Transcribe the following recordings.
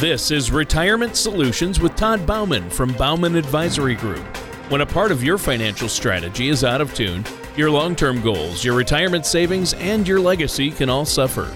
This is Retirement Solutions with Todd Bauman from Bauman Advisory Group. When a part of your financial strategy is out of tune, your long term goals, your retirement savings, and your legacy can all suffer.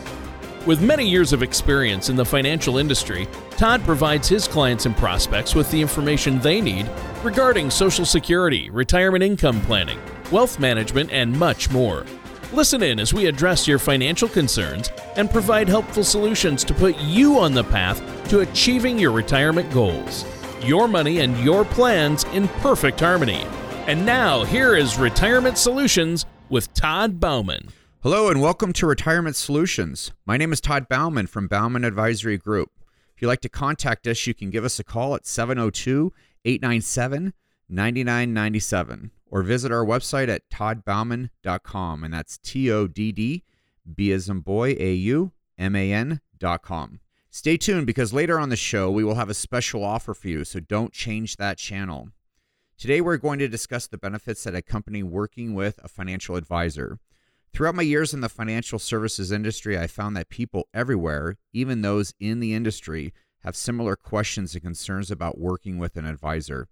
With many years of experience in the financial industry, Todd provides his clients and prospects with the information they need regarding Social Security, retirement income planning, wealth management, and much more. Listen in as we address your financial concerns and provide helpful solutions to put you on the path to achieving your retirement goals. Your money and your plans in perfect harmony. And now, here is Retirement Solutions with Todd Bauman. Hello and welcome to Retirement Solutions. My name is Todd Bauman from Bauman Advisory Group. If you'd like to contact us, you can give us a call at 702 897 9997 or visit our website at toddbauman.com. And that's T O D D B as in boy, A U M A N.com. Stay tuned because later on the show, we will have a special offer for you, so don't change that channel. Today, we're going to discuss the benefits that accompany working with a financial advisor. Throughout my years in the financial services industry, I found that people everywhere, even those in the industry, have similar questions and concerns about working with an advisor.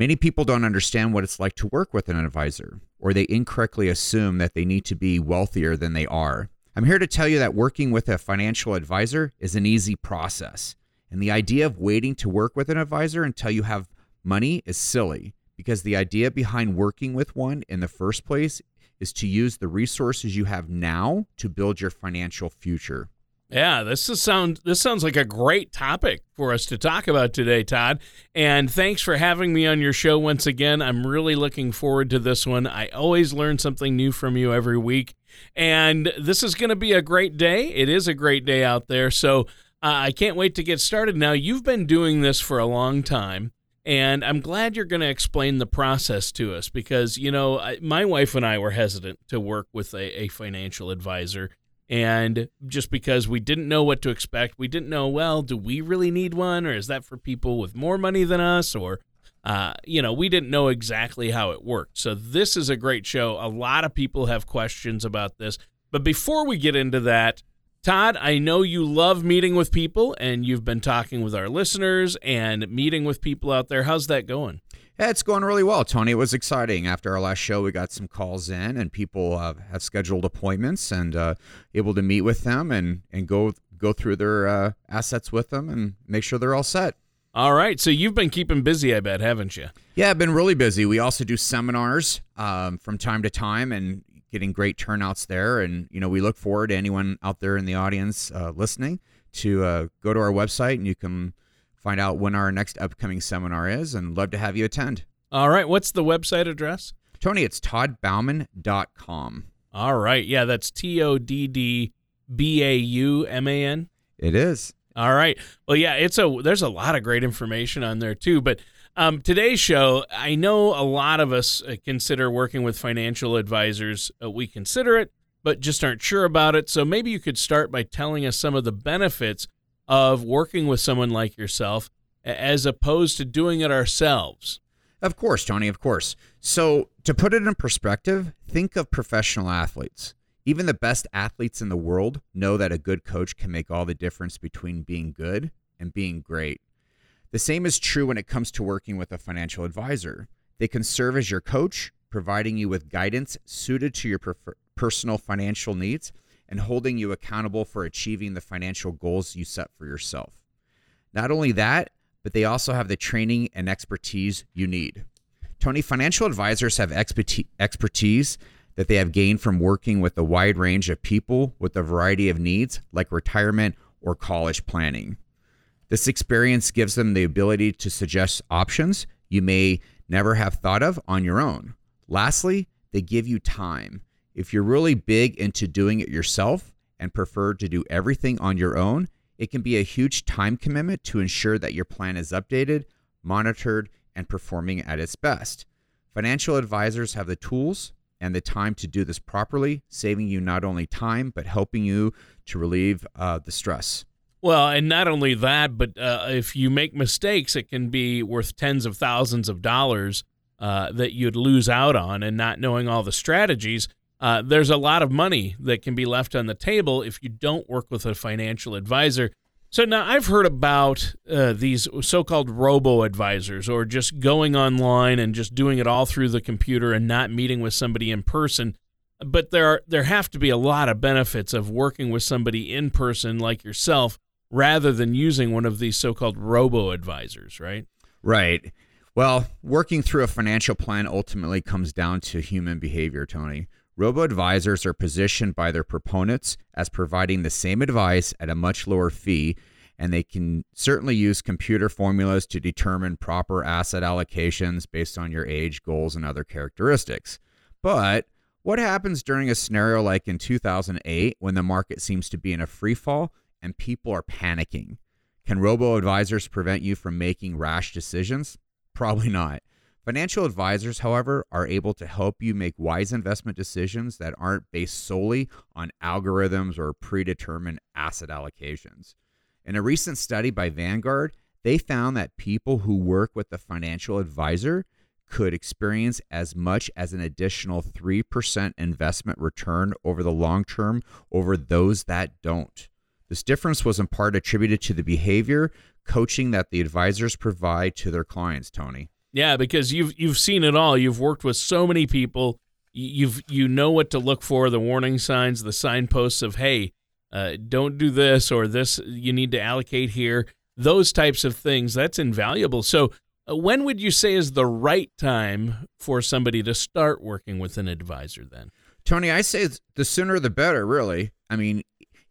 Many people don't understand what it's like to work with an advisor, or they incorrectly assume that they need to be wealthier than they are. I'm here to tell you that working with a financial advisor is an easy process. And the idea of waiting to work with an advisor until you have money is silly because the idea behind working with one in the first place is to use the resources you have now to build your financial future. Yeah, this is sound this sounds like a great topic for us to talk about today, Todd. And thanks for having me on your show once again. I'm really looking forward to this one. I always learn something new from you every week. And this is going to be a great day. It is a great day out there. So uh, I can't wait to get started. Now, you've been doing this for a long time. And I'm glad you're going to explain the process to us because, you know, my wife and I were hesitant to work with a, a financial advisor and just because we didn't know what to expect, we didn't know, well, do we really need one? Or is that for people with more money than us? Or, uh, you know, we didn't know exactly how it worked. So this is a great show. A lot of people have questions about this. But before we get into that, Todd, I know you love meeting with people and you've been talking with our listeners and meeting with people out there. How's that going? It's going really well, Tony. It was exciting. After our last show, we got some calls in, and people uh, have scheduled appointments and uh, able to meet with them and and go go through their uh, assets with them and make sure they're all set. All right. So you've been keeping busy, I bet, haven't you? Yeah, I've been really busy. We also do seminars um, from time to time and getting great turnouts there. And, you know, we look forward to anyone out there in the audience uh, listening to uh, go to our website and you can find out when our next upcoming seminar is and love to have you attend. All right. What's the website address? Tony, it's toddbauman.com. All right. Yeah, that's T O D D B A U M A N. It is. All right. Well, yeah, it's a there's a lot of great information on there too, but um, today's show, I know a lot of us uh, consider working with financial advisors. Uh, we consider it, but just aren't sure about it. So maybe you could start by telling us some of the benefits of working with someone like yourself as opposed to doing it ourselves? Of course, Tony, of course. So, to put it in perspective, think of professional athletes. Even the best athletes in the world know that a good coach can make all the difference between being good and being great. The same is true when it comes to working with a financial advisor. They can serve as your coach, providing you with guidance suited to your personal financial needs and holding you accountable for achieving the financial goals you set for yourself. Not only that, but they also have the training and expertise you need. Tony, financial advisors have expertise that they have gained from working with a wide range of people with a variety of needs, like retirement or college planning. This experience gives them the ability to suggest options you may never have thought of on your own. Lastly, they give you time if you're really big into doing it yourself and prefer to do everything on your own, it can be a huge time commitment to ensure that your plan is updated, monitored, and performing at its best. Financial advisors have the tools and the time to do this properly, saving you not only time, but helping you to relieve uh, the stress. Well, and not only that, but uh, if you make mistakes, it can be worth tens of thousands of dollars uh, that you'd lose out on, and not knowing all the strategies uh, there's a lot of money that can be left on the table if you don't work with a financial advisor. So now I've heard about uh, these so-called robo advisors, or just going online and just doing it all through the computer and not meeting with somebody in person. But there are there have to be a lot of benefits of working with somebody in person like yourself, rather than using one of these so-called robo advisors, right? Right. Well, working through a financial plan ultimately comes down to human behavior, Tony. Robo advisors are positioned by their proponents as providing the same advice at a much lower fee, and they can certainly use computer formulas to determine proper asset allocations based on your age, goals, and other characteristics. But what happens during a scenario like in 2008 when the market seems to be in a free fall and people are panicking? Can robo advisors prevent you from making rash decisions? Probably not. Financial advisors, however, are able to help you make wise investment decisions that aren't based solely on algorithms or predetermined asset allocations. In a recent study by Vanguard, they found that people who work with a financial advisor could experience as much as an additional 3% investment return over the long term over those that don't. This difference was in part attributed to the behavior coaching that the advisors provide to their clients, Tony. Yeah, because you've you've seen it all. You've worked with so many people. You've you know what to look for, the warning signs, the signposts of hey, uh, don't do this or this. You need to allocate here. Those types of things. That's invaluable. So, uh, when would you say is the right time for somebody to start working with an advisor? Then, Tony, I say the sooner the better. Really, I mean,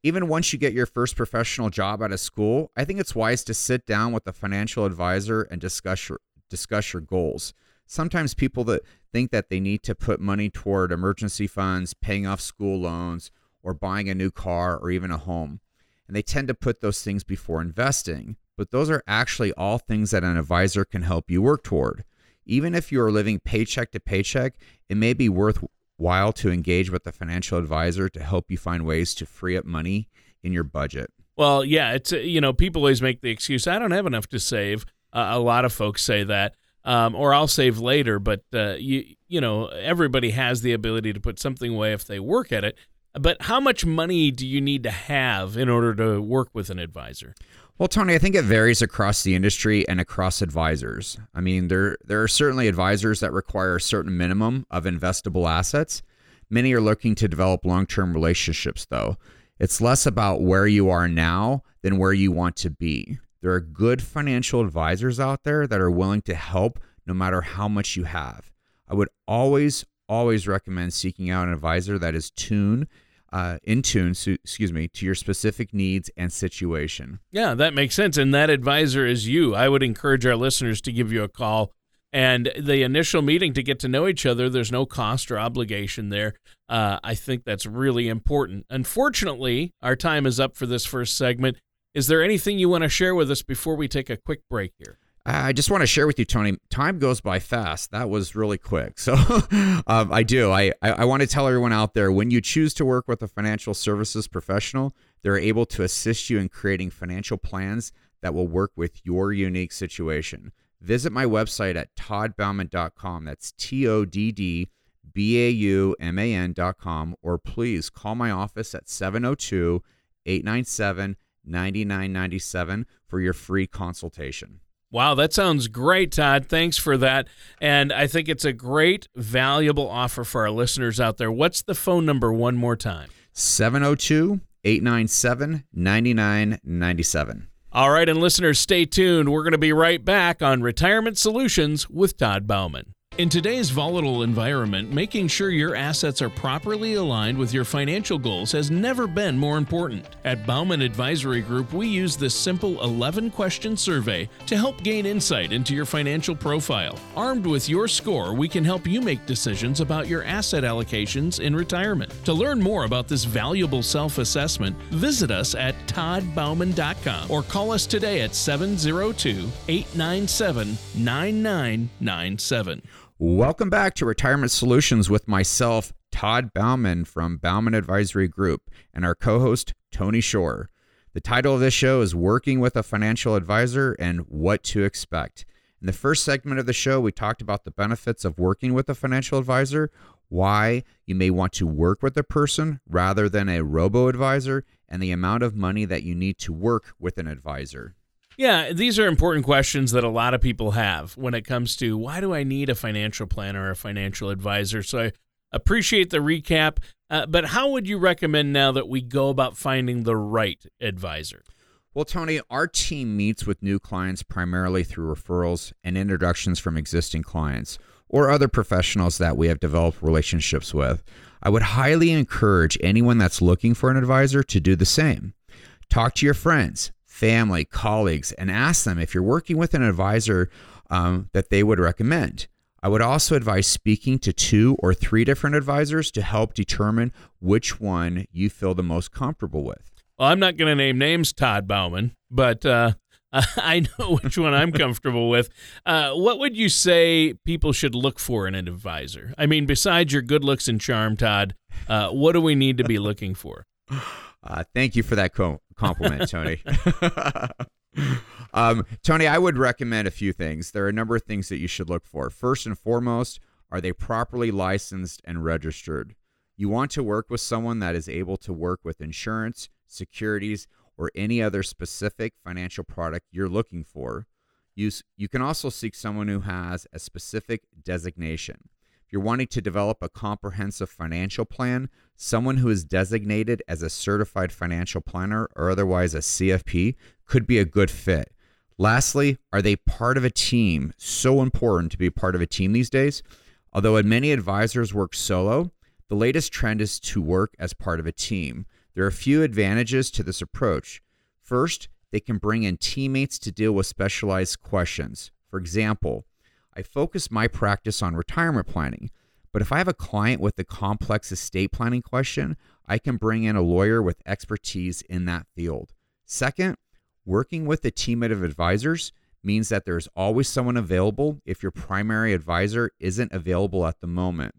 even once you get your first professional job out of school, I think it's wise to sit down with a financial advisor and discuss your discuss your goals. Sometimes people that think that they need to put money toward emergency funds, paying off school loans, or buying a new car or even a home. And they tend to put those things before investing. But those are actually all things that an advisor can help you work toward. Even if you are living paycheck to paycheck, it may be worthwhile to engage with a financial advisor to help you find ways to free up money in your budget. Well, yeah, it's uh, you know people always make the excuse I don't have enough to save. Uh, a lot of folks say that, um, or I'll save later. But uh, you you know everybody has the ability to put something away if they work at it. But how much money do you need to have in order to work with an advisor? Well, Tony, I think it varies across the industry and across advisors. I mean, there there are certainly advisors that require a certain minimum of investable assets. Many are looking to develop long-term relationships though. It's less about where you are now than where you want to be. There are good financial advisors out there that are willing to help no matter how much you have. I would always, always recommend seeking out an advisor that is tuned, uh, in tune, excuse me, to your specific needs and situation. Yeah, that makes sense. And that advisor is you. I would encourage our listeners to give you a call. And the initial meeting to get to know each other, there's no cost or obligation there. Uh, I think that's really important. Unfortunately, our time is up for this first segment. Is there anything you want to share with us before we take a quick break here? I just want to share with you, Tony. Time goes by fast. That was really quick. So um, I do. I, I, want to tell everyone out there when you choose to work with a financial services professional, they're able to assist you in creating financial plans that will work with your unique situation. Visit my website at toddbauman.com. That's T O D D B A U M A N.com. Or please call my office at 702 897 $99.97 for your free consultation. Wow, that sounds great, Todd. Thanks for that. And I think it's a great, valuable offer for our listeners out there. What's the phone number one more time? 702 897 9997. All right, and listeners, stay tuned. We're going to be right back on Retirement Solutions with Todd Bauman. In today's volatile environment, making sure your assets are properly aligned with your financial goals has never been more important. At Bauman Advisory Group, we use this simple 11 question survey to help gain insight into your financial profile. Armed with your score, we can help you make decisions about your asset allocations in retirement. To learn more about this valuable self assessment, visit us at toddbauman.com or call us today at 702 897 9997. Welcome back to Retirement Solutions with myself, Todd Bauman from Bauman Advisory Group, and our co host, Tony Shore. The title of this show is Working with a Financial Advisor and What to Expect. In the first segment of the show, we talked about the benefits of working with a financial advisor, why you may want to work with a person rather than a robo advisor, and the amount of money that you need to work with an advisor. Yeah, these are important questions that a lot of people have when it comes to why do I need a financial planner or a financial advisor? So I appreciate the recap, uh, but how would you recommend now that we go about finding the right advisor? Well, Tony, our team meets with new clients primarily through referrals and introductions from existing clients or other professionals that we have developed relationships with. I would highly encourage anyone that's looking for an advisor to do the same. Talk to your friends, family, colleagues, and ask them if you're working with an advisor um, that they would recommend. I would also advise speaking to two or three different advisors to help determine which one you feel the most comfortable with. Well, I'm not going to name names, Todd Bauman, but uh, I know which one I'm comfortable with. Uh, what would you say people should look for in an advisor? I mean, besides your good looks and charm, Todd, uh, what do we need to be looking for? Uh, thank you for that co- compliment, Tony. um, Tony, I would recommend a few things. There are a number of things that you should look for. First and foremost, are they properly licensed and registered? You want to work with someone that is able to work with insurance, securities, or any other specific financial product you're looking for. You, you can also seek someone who has a specific designation. If you're wanting to develop a comprehensive financial plan, someone who is designated as a certified financial planner or otherwise a CFP could be a good fit. Lastly, are they part of a team? So important to be part of a team these days. Although many advisors work solo, the latest trend is to work as part of a team. There are a few advantages to this approach. First, they can bring in teammates to deal with specialized questions. For example, I focus my practice on retirement planning, but if I have a client with a complex estate planning question, I can bring in a lawyer with expertise in that field. Second, working with a team of advisors means that there's always someone available if your primary advisor isn't available at the moment.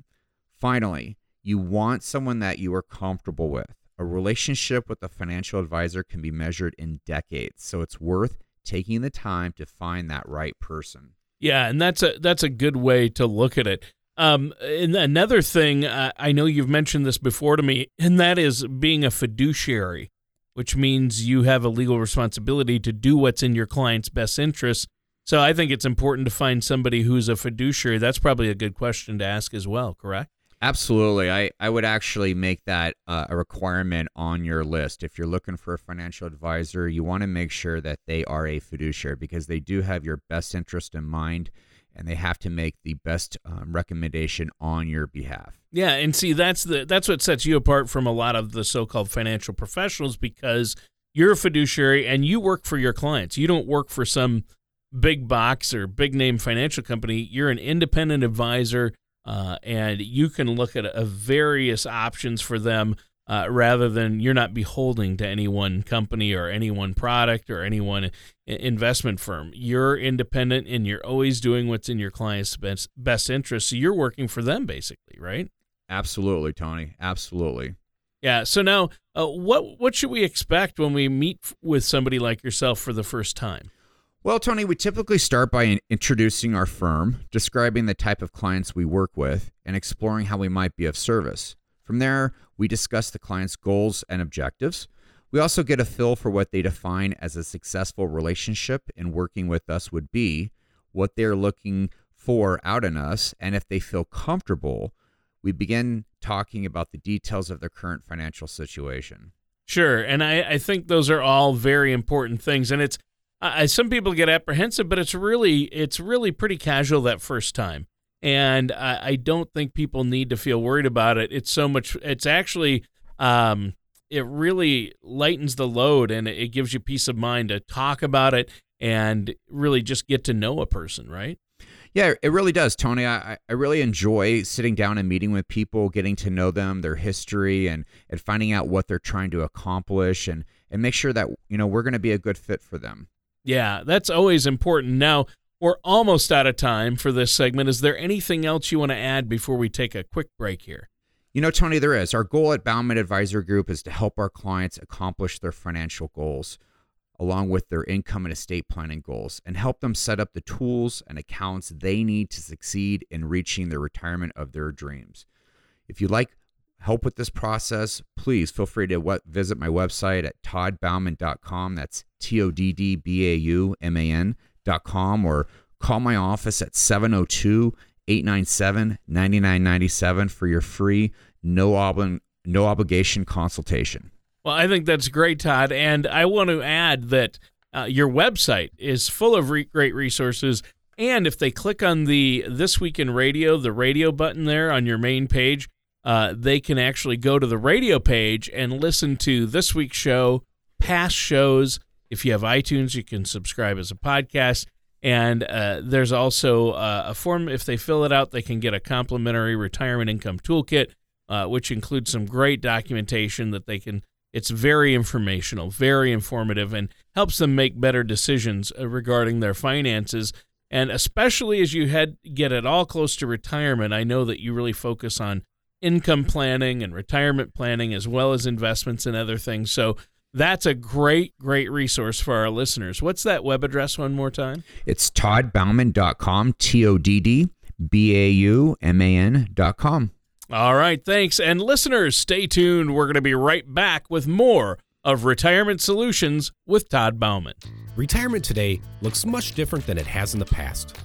Finally, you want someone that you are comfortable with. A relationship with a financial advisor can be measured in decades, so it's worth taking the time to find that right person. Yeah, and that's a that's a good way to look at it. Um, and another thing, uh, I know you've mentioned this before to me, and that is being a fiduciary, which means you have a legal responsibility to do what's in your client's best interest. So I think it's important to find somebody who's a fiduciary. That's probably a good question to ask as well, correct? Absolutely. I, I would actually make that uh, a requirement on your list. If you're looking for a financial advisor, you want to make sure that they are a fiduciary because they do have your best interest in mind and they have to make the best um, recommendation on your behalf. Yeah, and see that's the that's what sets you apart from a lot of the so-called financial professionals because you're a fiduciary and you work for your clients. You don't work for some big box or big name financial company. You're an independent advisor uh, and you can look at a various options for them uh, rather than you're not beholding to any one company or any one product or any one investment firm. You're independent and you're always doing what's in your client's best, best interest. So you're working for them basically, right? Absolutely, Tony. Absolutely. Yeah. So now, uh, what what should we expect when we meet with somebody like yourself for the first time? Well, Tony, we typically start by introducing our firm, describing the type of clients we work with, and exploring how we might be of service. From there, we discuss the client's goals and objectives. We also get a feel for what they define as a successful relationship in working with us would be, what they're looking for out in us, and if they feel comfortable, we begin talking about the details of their current financial situation. Sure. And I, I think those are all very important things. And it's uh, some people get apprehensive, but it's really it's really pretty casual that first time, and I, I don't think people need to feel worried about it. It's so much. It's actually um, it really lightens the load and it gives you peace of mind to talk about it and really just get to know a person, right? Yeah, it really does, Tony. I, I really enjoy sitting down and meeting with people, getting to know them, their history, and and finding out what they're trying to accomplish, and and make sure that you know we're going to be a good fit for them. Yeah, that's always important. Now, we're almost out of time for this segment. Is there anything else you want to add before we take a quick break here? You know, Tony, there is. Our goal at Bauman Advisor Group is to help our clients accomplish their financial goals along with their income and estate planning goals and help them set up the tools and accounts they need to succeed in reaching the retirement of their dreams. If you'd like help with this process, please feel free to visit my website at toddbauman.com. That's T O D D B A U M A N.com or call my office at 702 897 9997 for your free, no, ob- no obligation consultation. Well, I think that's great, Todd. And I want to add that uh, your website is full of re- great resources. And if they click on the This Week in Radio, the radio button there on your main page, uh, they can actually go to the radio page and listen to this week's show, past shows. If you have iTunes, you can subscribe as a podcast. And uh, there's also uh, a form, if they fill it out, they can get a complimentary retirement income toolkit, uh, which includes some great documentation that they can. It's very informational, very informative, and helps them make better decisions uh, regarding their finances. And especially as you head get it all close to retirement, I know that you really focus on income planning and retirement planning as well as investments and other things. So that's a great, great resource for our listeners. What's that web address one more time? It's toddbauman.com, T O D D B A U M A N.com. All right, thanks. And listeners, stay tuned. We're going to be right back with more of Retirement Solutions with Todd Bauman. Retirement today looks much different than it has in the past.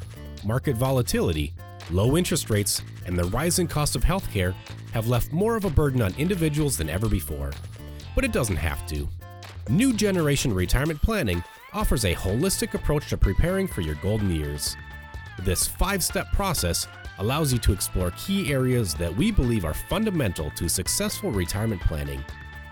Market volatility Low interest rates and the rising cost of healthcare have left more of a burden on individuals than ever before. But it doesn't have to. New Generation Retirement Planning offers a holistic approach to preparing for your golden years. This five step process allows you to explore key areas that we believe are fundamental to successful retirement planning.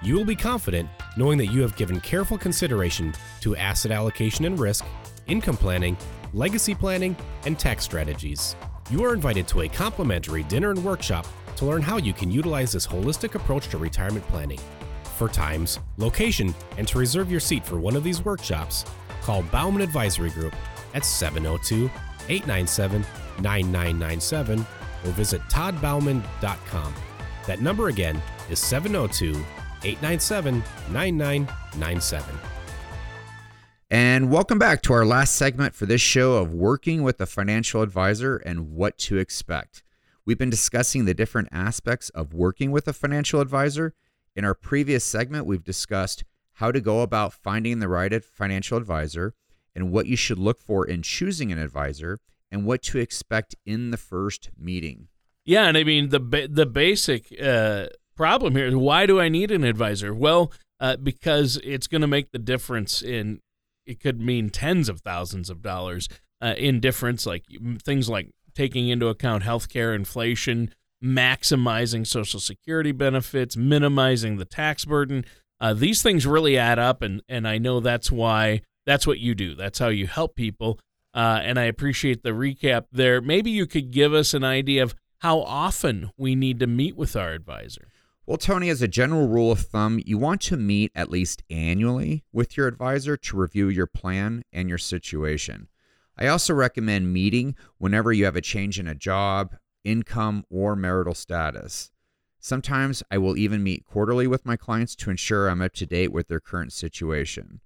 You will be confident knowing that you have given careful consideration to asset allocation and risk, income planning, legacy planning, and tax strategies. You are invited to a complimentary dinner and workshop to learn how you can utilize this holistic approach to retirement planning. For times, location, and to reserve your seat for one of these workshops, call Bauman Advisory Group at 702 897 9997 or visit toddbauman.com. That number again is 702 897 9997. And welcome back to our last segment for this show of working with a financial advisor and what to expect. We've been discussing the different aspects of working with a financial advisor. In our previous segment, we've discussed how to go about finding the right financial advisor and what you should look for in choosing an advisor and what to expect in the first meeting. Yeah, and I mean the the basic uh, problem here is why do I need an advisor? Well, uh, because it's going to make the difference in it could mean tens of thousands of dollars uh, in difference, like things like taking into account healthcare inflation, maximizing Social Security benefits, minimizing the tax burden. Uh, these things really add up, and and I know that's why that's what you do. That's how you help people. Uh, and I appreciate the recap there. Maybe you could give us an idea of how often we need to meet with our advisor. Well, Tony, as a general rule of thumb, you want to meet at least annually with your advisor to review your plan and your situation. I also recommend meeting whenever you have a change in a job, income, or marital status. Sometimes I will even meet quarterly with my clients to ensure I'm up to date with their current situation.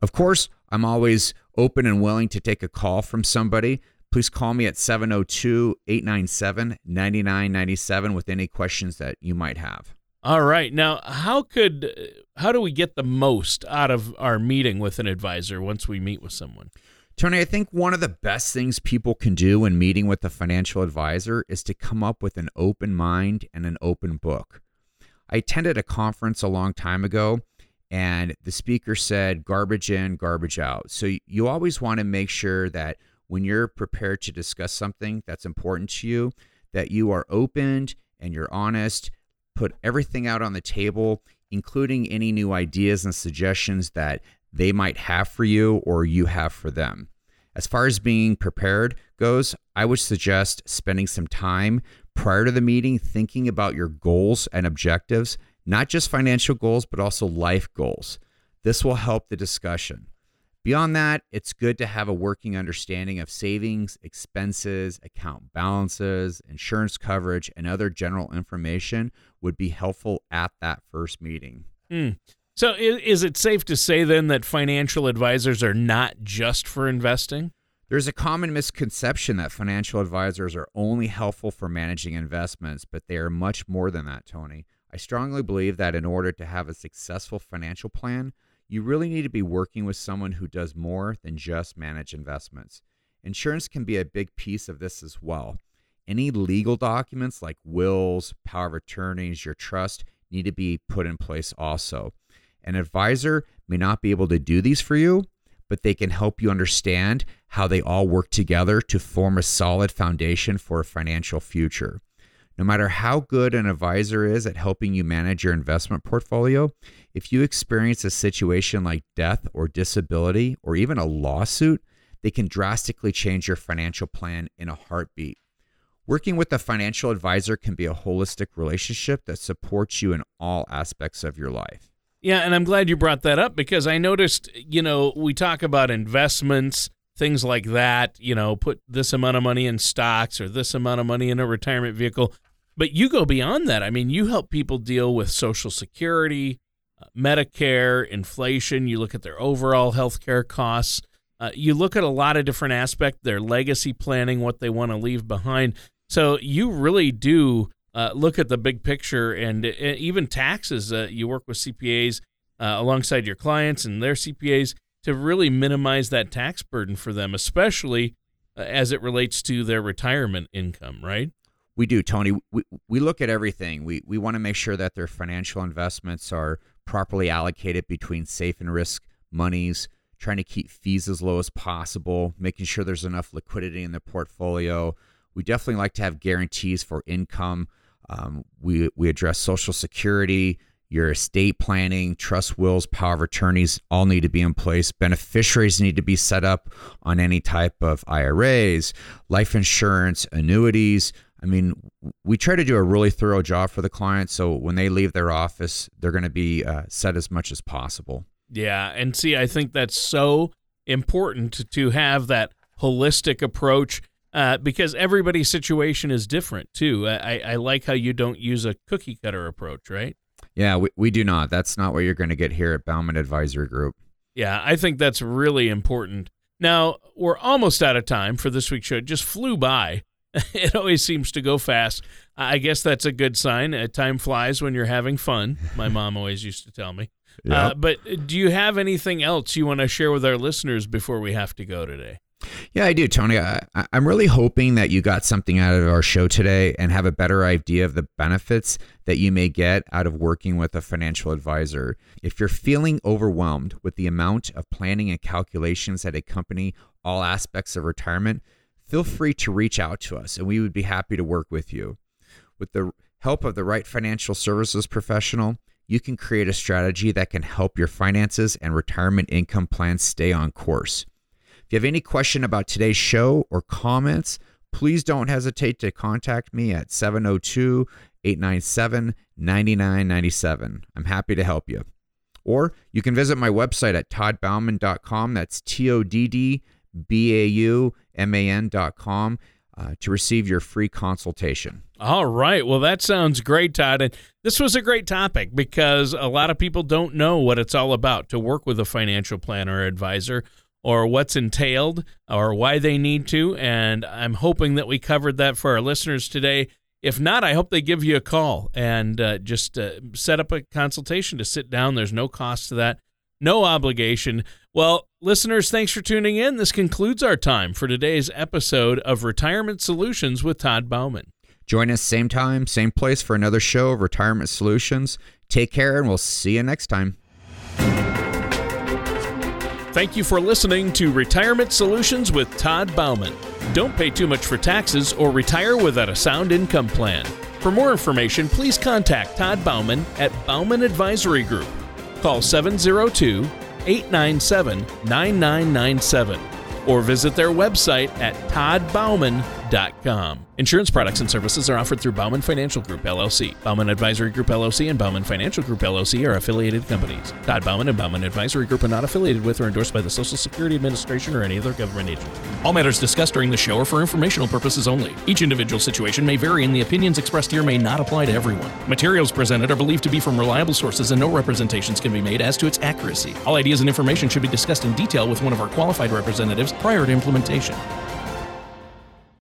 Of course, I'm always open and willing to take a call from somebody Please call me at 702 897 9997 with any questions that you might have. All right. Now, how could how do we get the most out of our meeting with an advisor once we meet with someone? Tony, I think one of the best things people can do when meeting with a financial advisor is to come up with an open mind and an open book. I attended a conference a long time ago and the speaker said garbage in, garbage out. So you always want to make sure that when you're prepared to discuss something that's important to you, that you are opened and you're honest, put everything out on the table, including any new ideas and suggestions that they might have for you or you have for them. As far as being prepared goes, I would suggest spending some time prior to the meeting thinking about your goals and objectives, not just financial goals, but also life goals. This will help the discussion. Beyond that, it's good to have a working understanding of savings, expenses, account balances, insurance coverage, and other general information would be helpful at that first meeting. Hmm. So, is it safe to say then that financial advisors are not just for investing? There's a common misconception that financial advisors are only helpful for managing investments, but they are much more than that, Tony. I strongly believe that in order to have a successful financial plan, you really need to be working with someone who does more than just manage investments. Insurance can be a big piece of this as well. Any legal documents like wills, power of attorneys, your trust need to be put in place also. An advisor may not be able to do these for you, but they can help you understand how they all work together to form a solid foundation for a financial future. No matter how good an advisor is at helping you manage your investment portfolio, if you experience a situation like death or disability or even a lawsuit, they can drastically change your financial plan in a heartbeat. Working with a financial advisor can be a holistic relationship that supports you in all aspects of your life. Yeah, and I'm glad you brought that up because I noticed, you know, we talk about investments, things like that, you know, put this amount of money in stocks or this amount of money in a retirement vehicle. But you go beyond that. I mean, you help people deal with Social Security, uh, Medicare, inflation. You look at their overall health care costs. Uh, you look at a lot of different aspects, their legacy planning, what they want to leave behind. So you really do uh, look at the big picture and, uh, even taxes. Uh, you work with CPAs uh, alongside your clients and their CPAs to really minimize that tax burden for them, especially as it relates to their retirement income, right? We do, Tony. We, we look at everything. We, we want to make sure that their financial investments are properly allocated between safe and risk monies, trying to keep fees as low as possible, making sure there's enough liquidity in the portfolio. We definitely like to have guarantees for income um, we we address Social Security, your estate planning, trust wills, power of attorneys all need to be in place. Beneficiaries need to be set up on any type of IRAs, life insurance, annuities. I mean, we try to do a really thorough job for the client. So when they leave their office, they're going to be uh, set as much as possible. Yeah. And see, I think that's so important to, have that holistic approach uh, because everybody's situation is different too. I, I like how you don't use a cookie cutter approach, right? Yeah, we, we do not. That's not what you're going to get here at Bauman Advisory Group. Yeah, I think that's really important. Now, we're almost out of time for this week's show. It just flew by. it always seems to go fast. I guess that's a good sign. Uh, time flies when you're having fun. My mom always used to tell me. Yep. Uh, but do you have anything else you want to share with our listeners before we have to go today? Yeah, I do, Tony. I, am really hoping that you got something out of our show today and have a better idea of the benefits that you may get out of working with a financial advisor. If you're feeling overwhelmed with the amount of planning and calculations that accompany all aspects of retirement, feel free to reach out to us and we would be happy to work with you. With the help of the right financial services professional, you can create a strategy that can help your finances and retirement income plans stay on course. If you have any question about today's show or comments, please don't hesitate to contact me at 702 897 9997. I'm happy to help you. Or you can visit my website at toddbauman.com. That's T O D D B A U M A N.com uh, to receive your free consultation. All right. Well, that sounds great, Todd. And this was a great topic because a lot of people don't know what it's all about to work with a financial planner or advisor or what's entailed or why they need to. And I'm hoping that we covered that for our listeners today. If not, I hope they give you a call and uh, just uh, set up a consultation to sit down. There's no cost to that, no obligation. Well, listeners, thanks for tuning in. This concludes our time for today's episode of Retirement Solutions with Todd Bauman. Join us same time, same place for another show of Retirement Solutions. Take care, and we'll see you next time. Thank you for listening to Retirement Solutions with Todd Bauman. Don't pay too much for taxes or retire without a sound income plan. For more information, please contact Todd Bauman at Bauman Advisory Group. Call 702 897 9997 or visit their website at toddbauman.com Insurance products and services are offered through Bauman Financial Group LLC. Bauman Advisory Group LLC and Bauman Financial Group LLC are affiliated companies. Todd Bauman and Bauman Advisory Group are not affiliated with or endorsed by the Social Security Administration or any other government agency. All matters discussed during the show are for informational purposes only. Each individual situation may vary, and the opinions expressed here may not apply to everyone. Materials presented are believed to be from reliable sources, and no representations can be made as to its accuracy. All ideas and information should be discussed in detail with one of our qualified representatives prior to implementation.